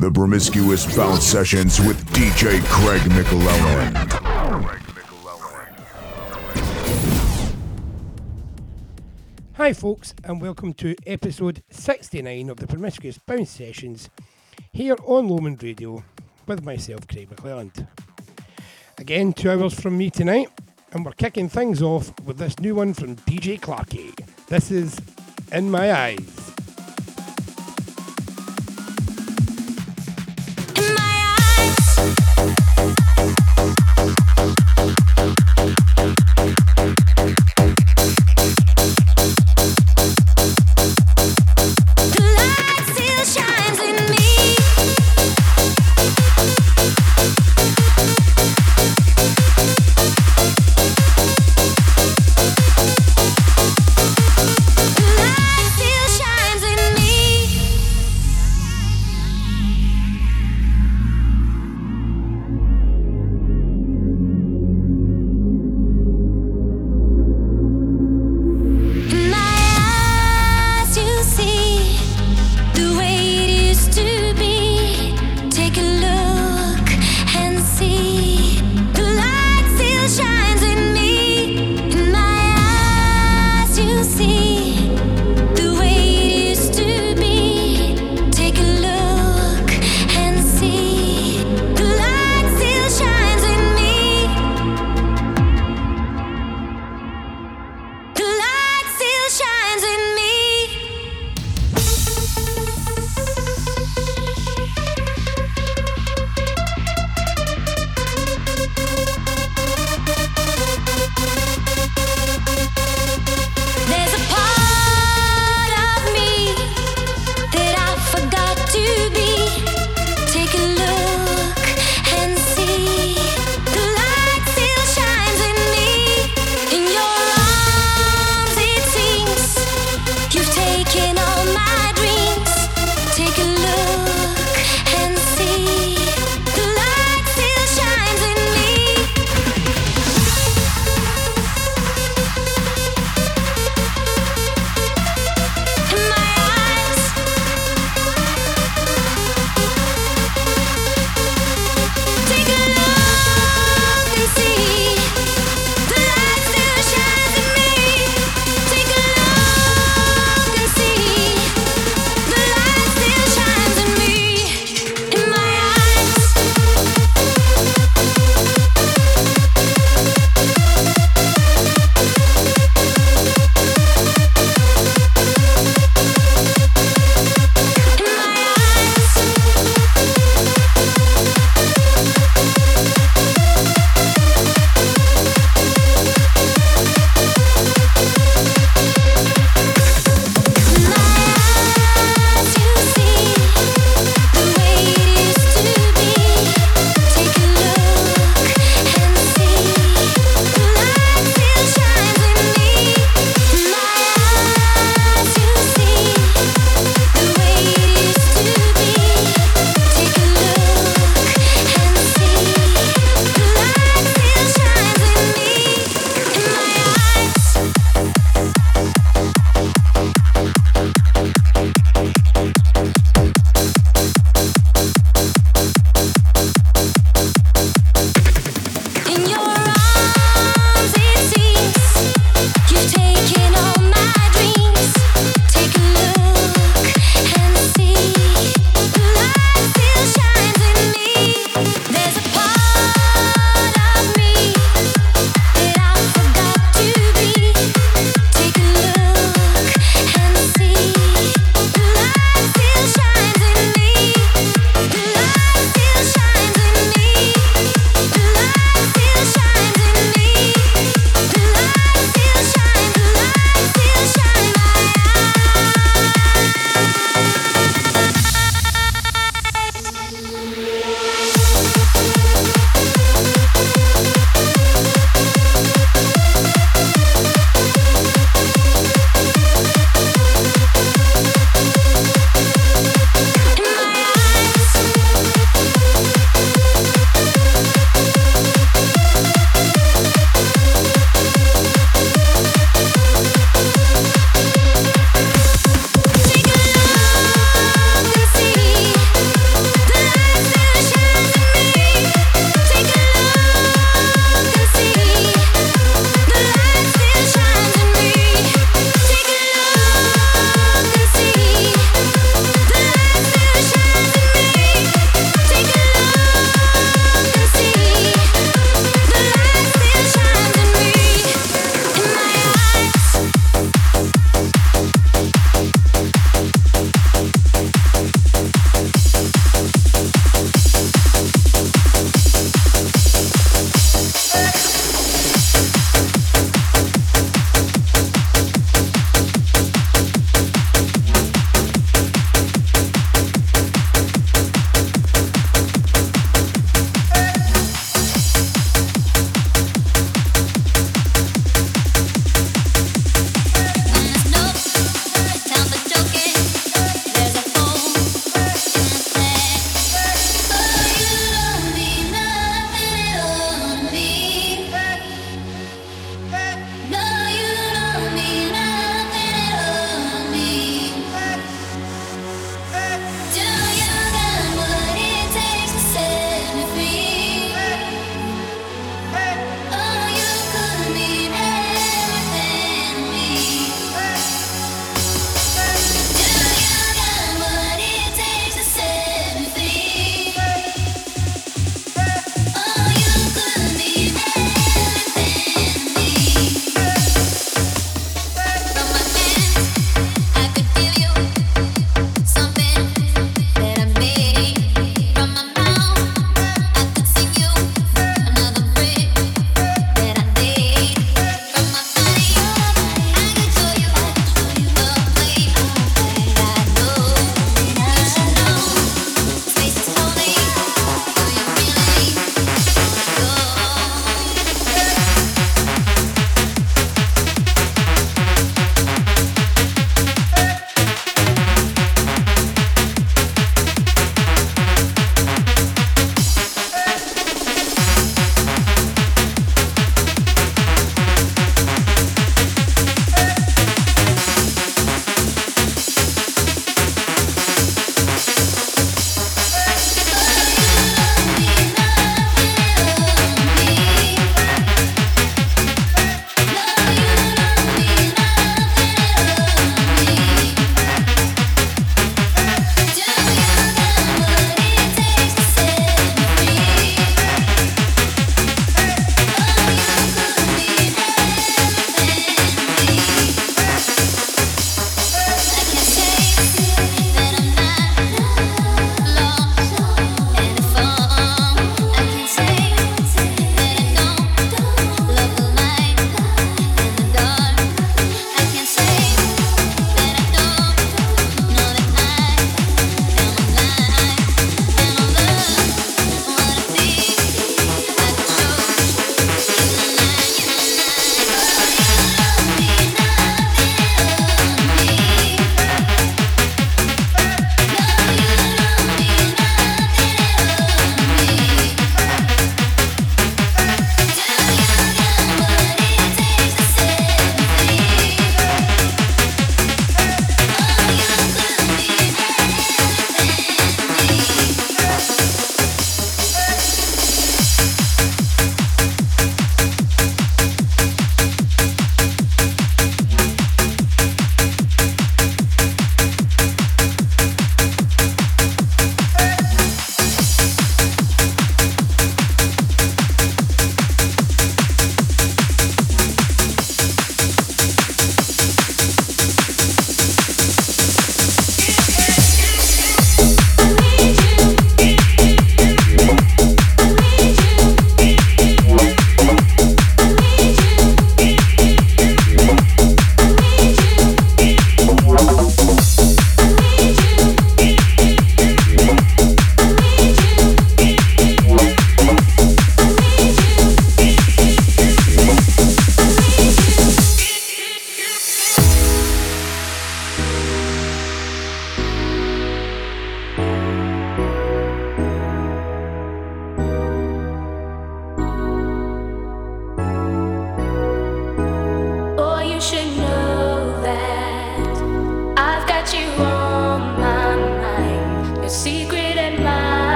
The Promiscuous Bounce Sessions with DJ Craig Mclelland. Hi, folks, and welcome to episode 69 of the Promiscuous Bounce Sessions here on Lomond Radio with myself, Craig Mclelland. Again, two hours from me tonight, and we're kicking things off with this new one from DJ Clarky. This is In My Eyes.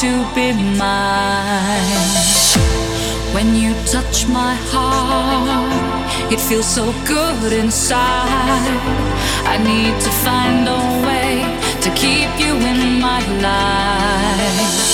to be mine. When you touch my heart, it feels so good inside. I need to find a way to keep you in my life.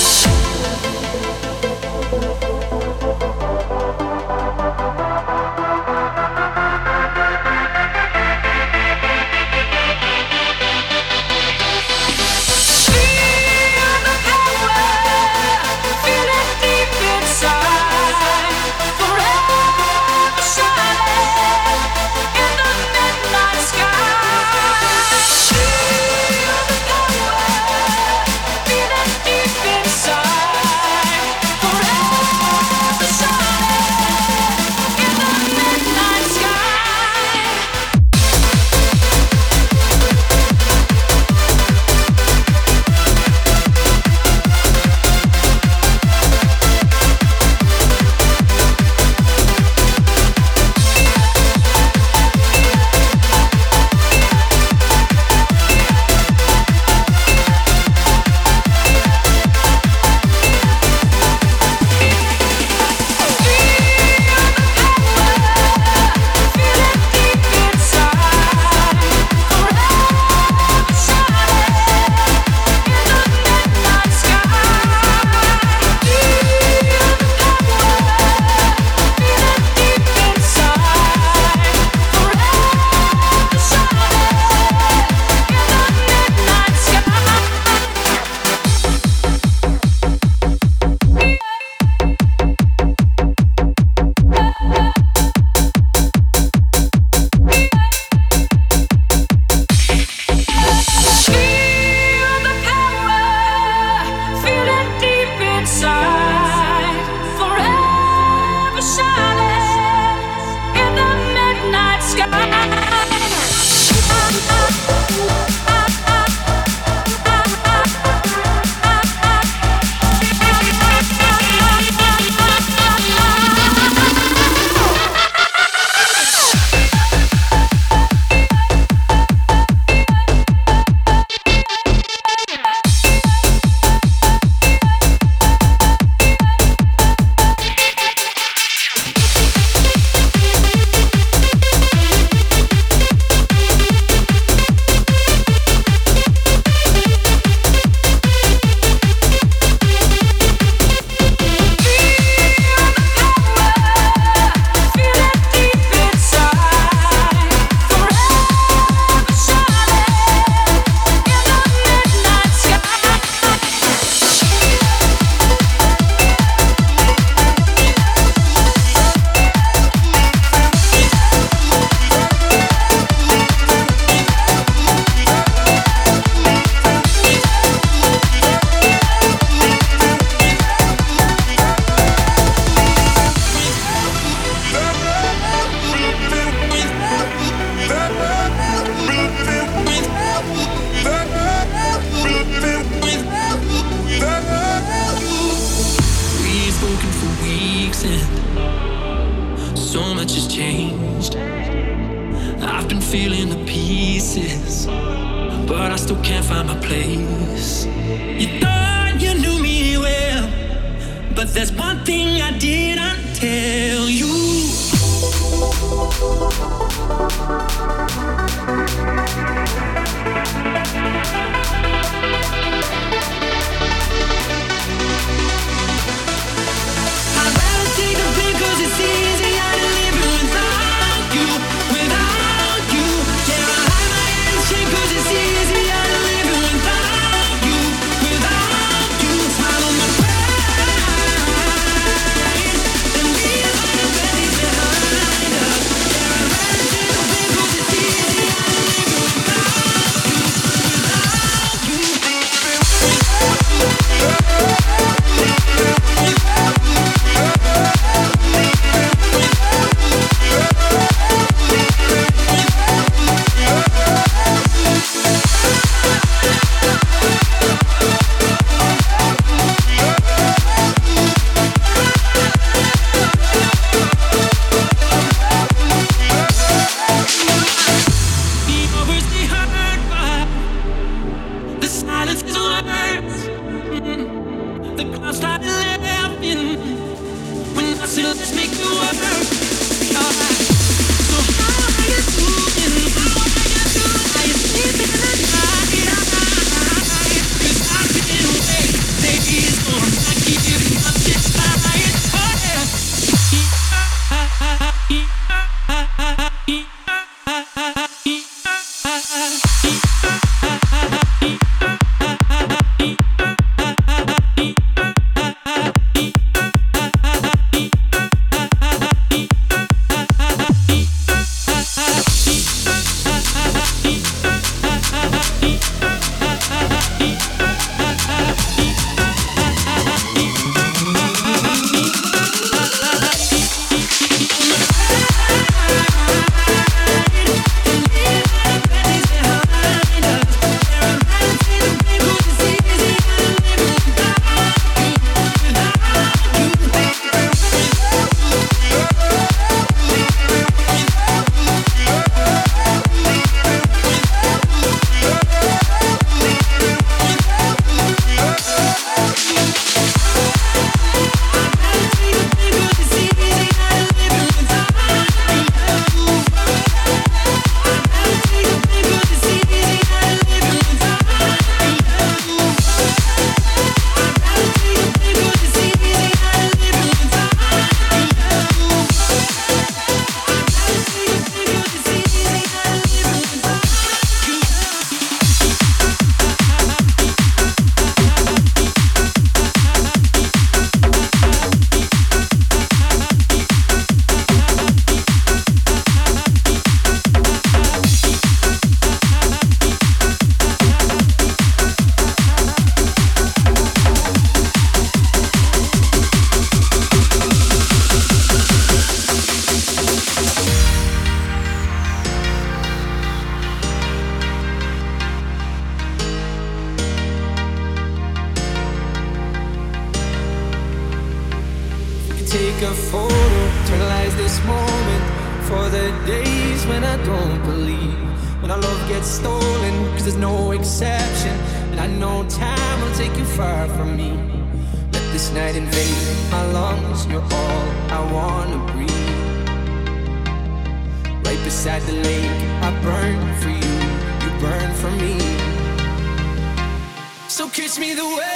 So kiss me the way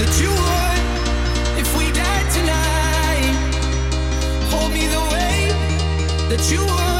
that you would if we died tonight. Hold me the way that you would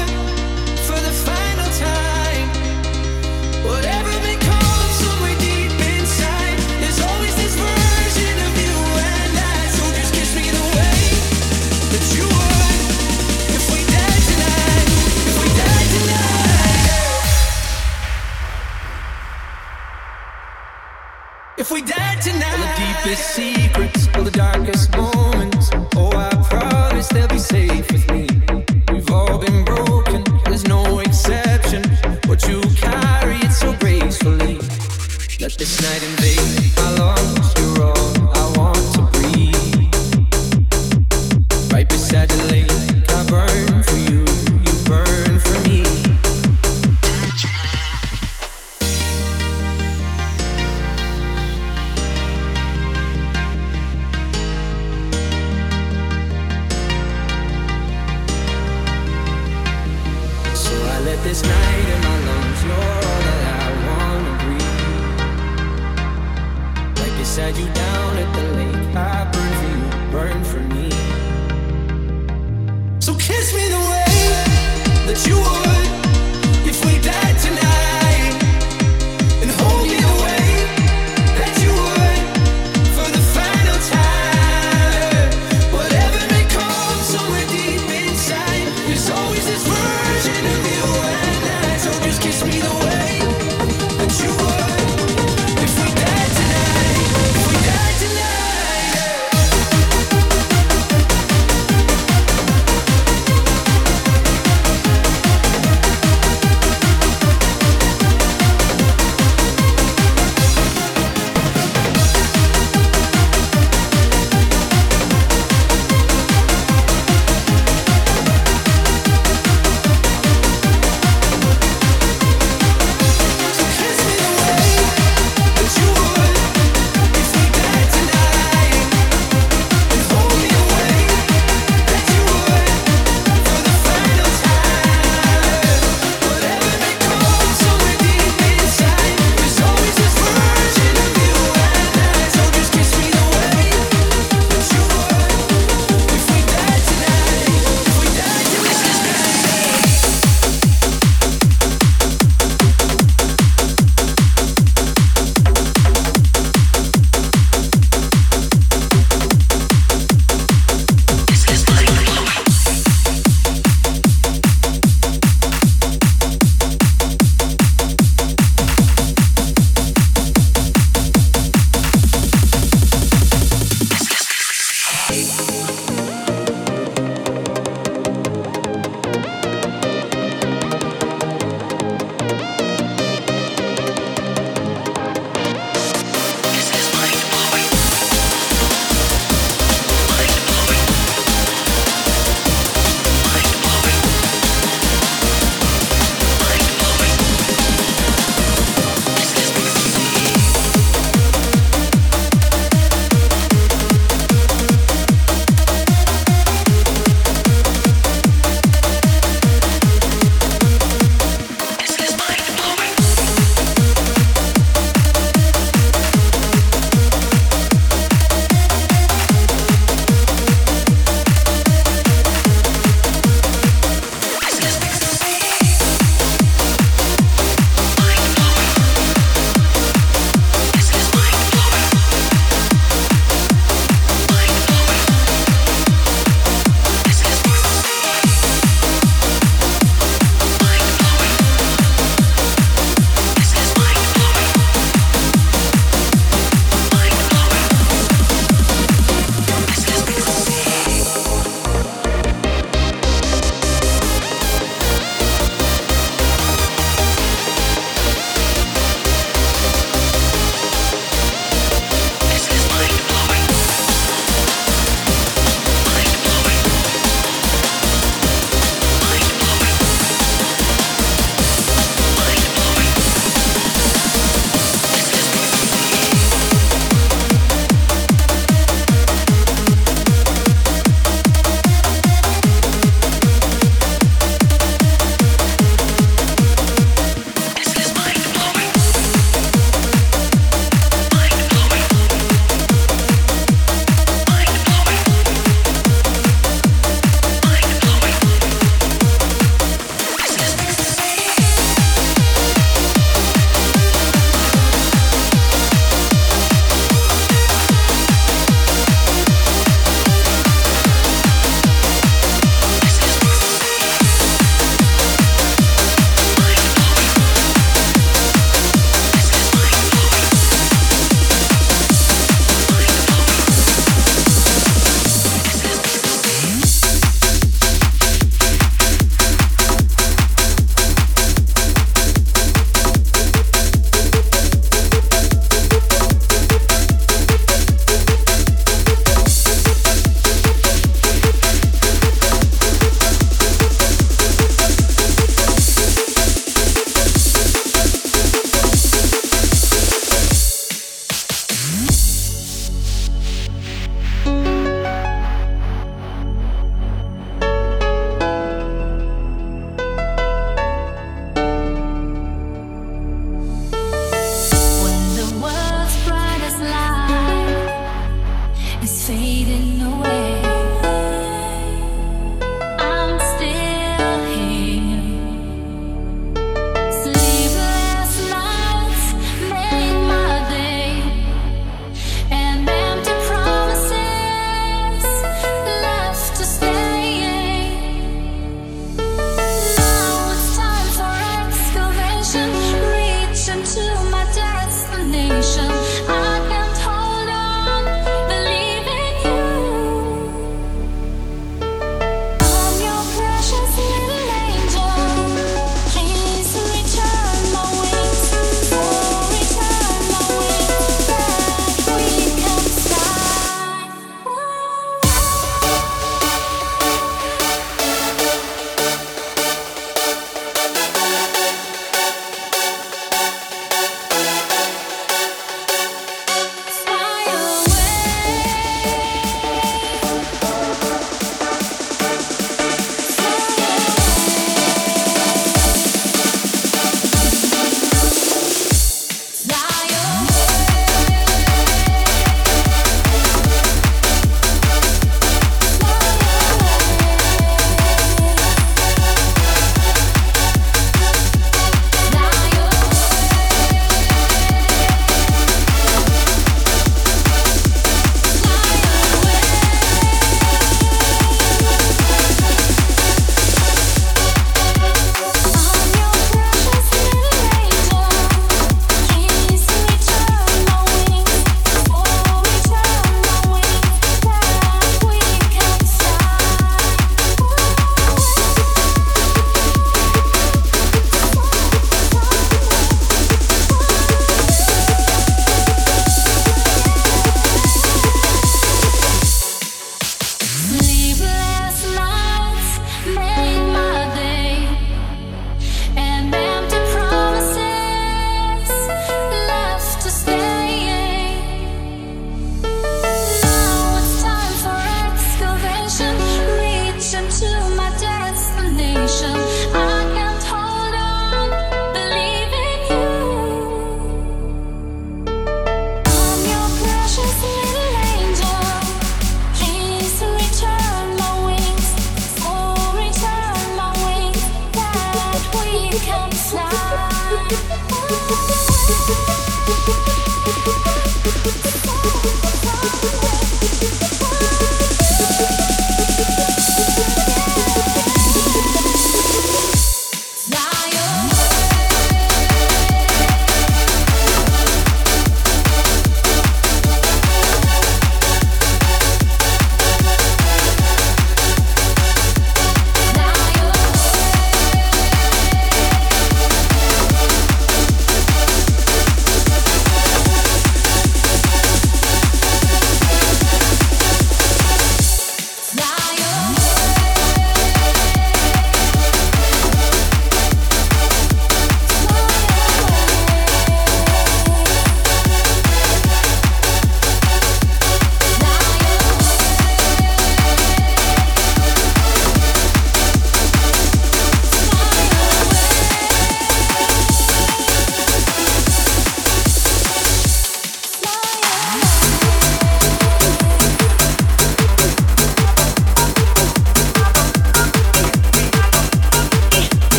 If we died tonight, all the deepest secrets, all the darkest moments. Oh, I promise they'll be safe with me. We've all been broken, there's no exception. What you carry it so gracefully. Let this night invade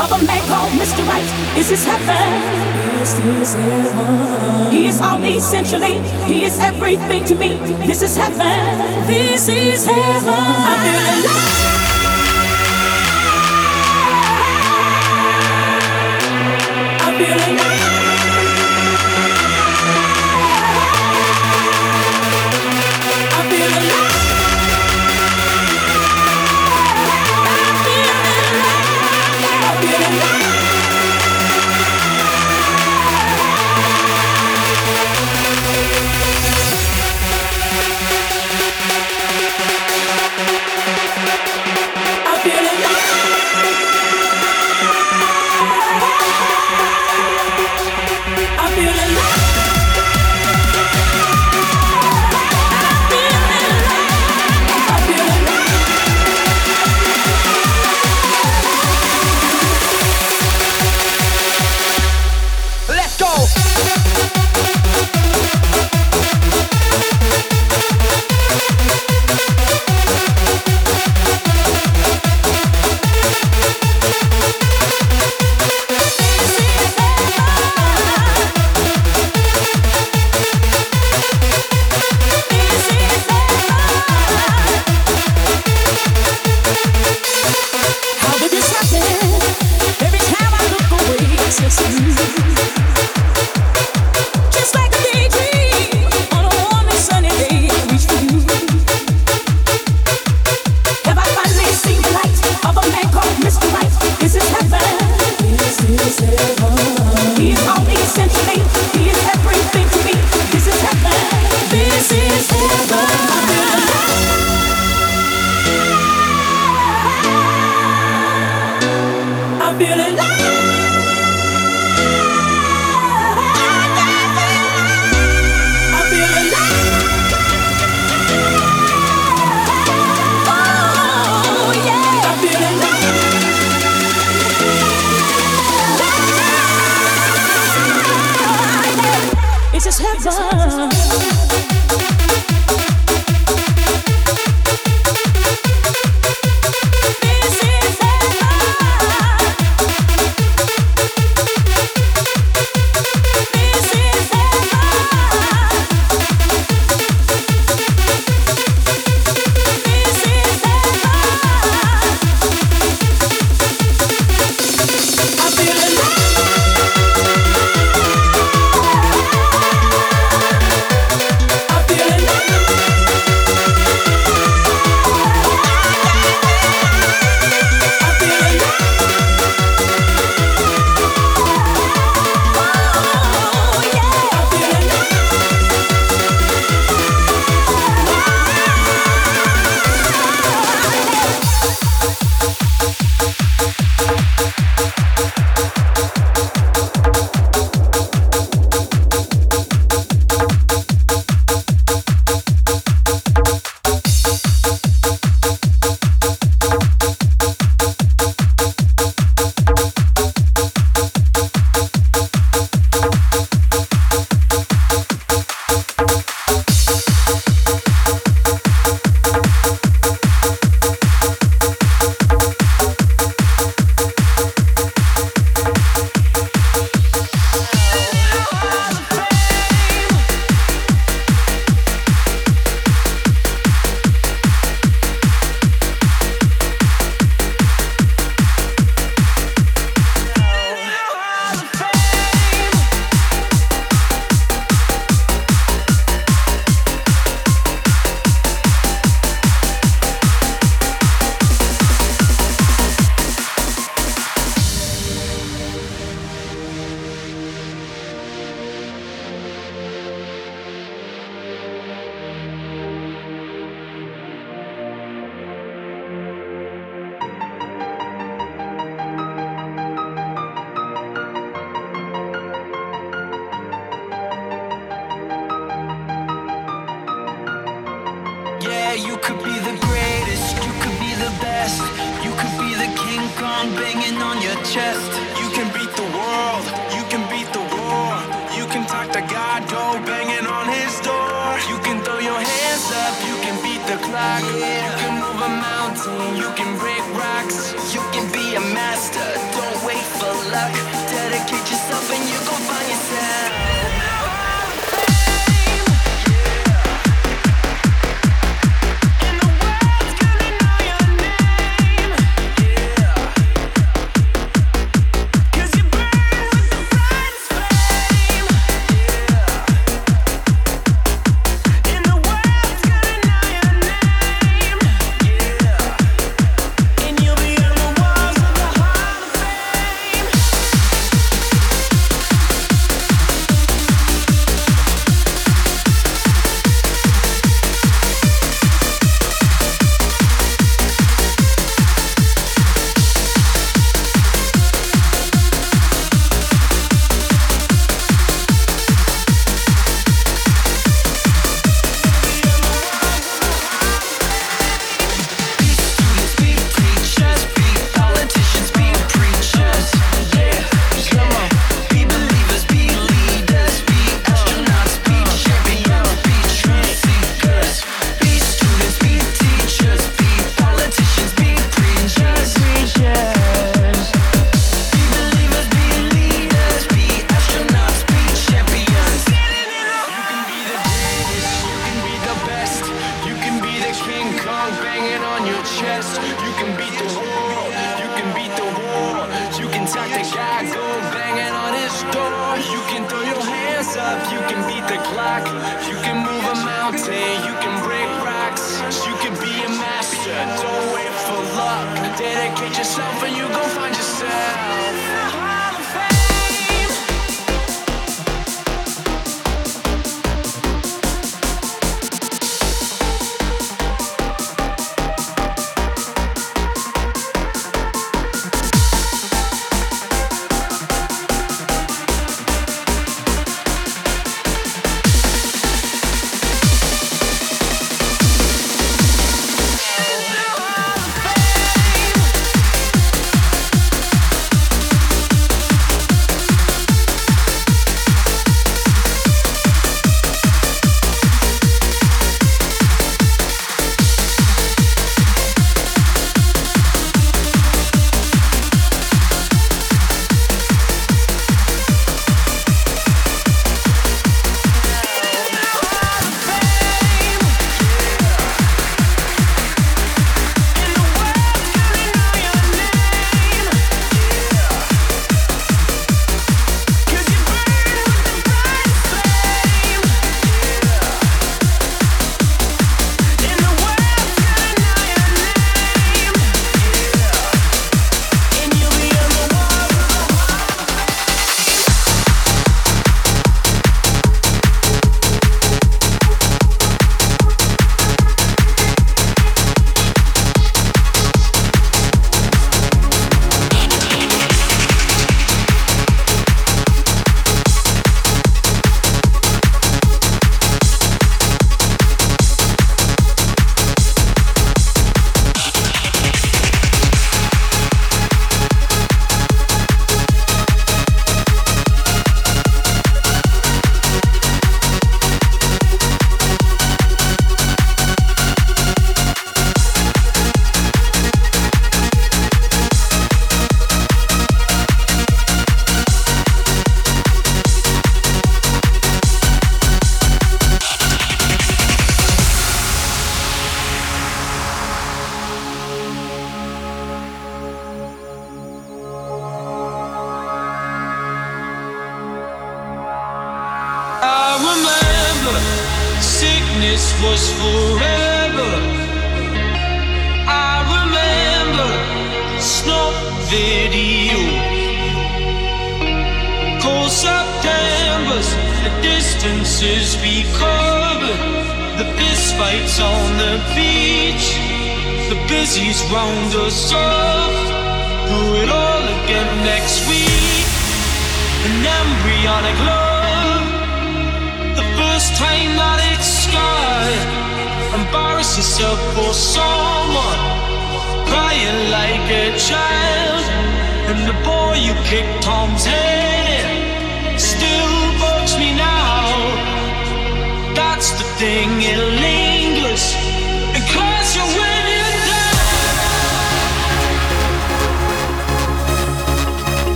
of a man called Mr. Right. Is this heaven? Is this heaven? He is all me essentially. He is everything to me. This is heaven. This is heaven. I feel alive. I feel alive.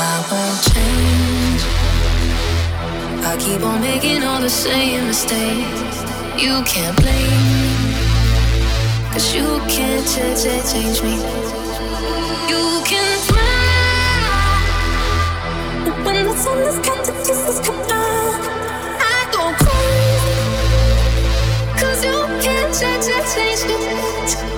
I won't change. I keep on making all the same mistakes. You can't blame. Cause you can't ch- ch- change me. You can fly. When the sun is cut to pieces, come out. I go crazy. Cause you can't ch- change me.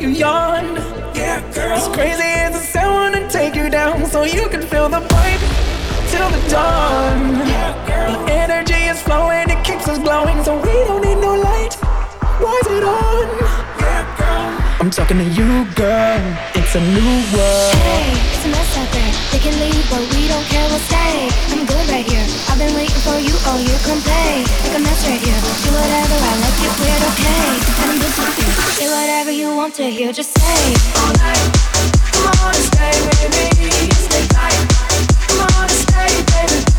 you yawn. Yeah, girl. As crazy as it sounds, to take you down so you can feel the vibe till the dawn. Yeah, girl. The energy is flowing, it keeps us glowing, so we don't need no light. Why is it on? Yeah, girl. I'm talking to you, girl. It's a new world. Hey, it's a mess out there. They can leave, but we don't care. We'll stay. I'm good right here. I've been waiting for you all year. Come play. Make a mess right here. Do whatever. I like it weird, okay? Say whatever you want to hear, just say it. All night, come on and stay baby. Stay tight, come on and stay, baby.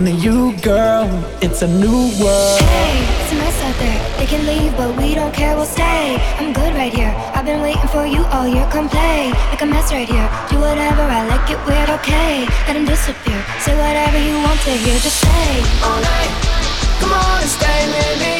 talking to you, girl. It's a new world. Hey, it's a mess out there. They can leave, but we don't care, we'll stay. I'm good right here. I've been waiting for you all year. Come play. Like a mess right here. Do whatever, I like it weird, okay. Let him disappear. Say whatever you want to hear, just stay. All night. Come on and stay, with me.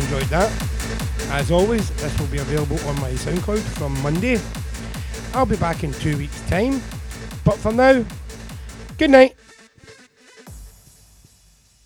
enjoyed that. As always, this will be available on my SoundCloud from Monday. I'll be back in two weeks' time. But for now, good night.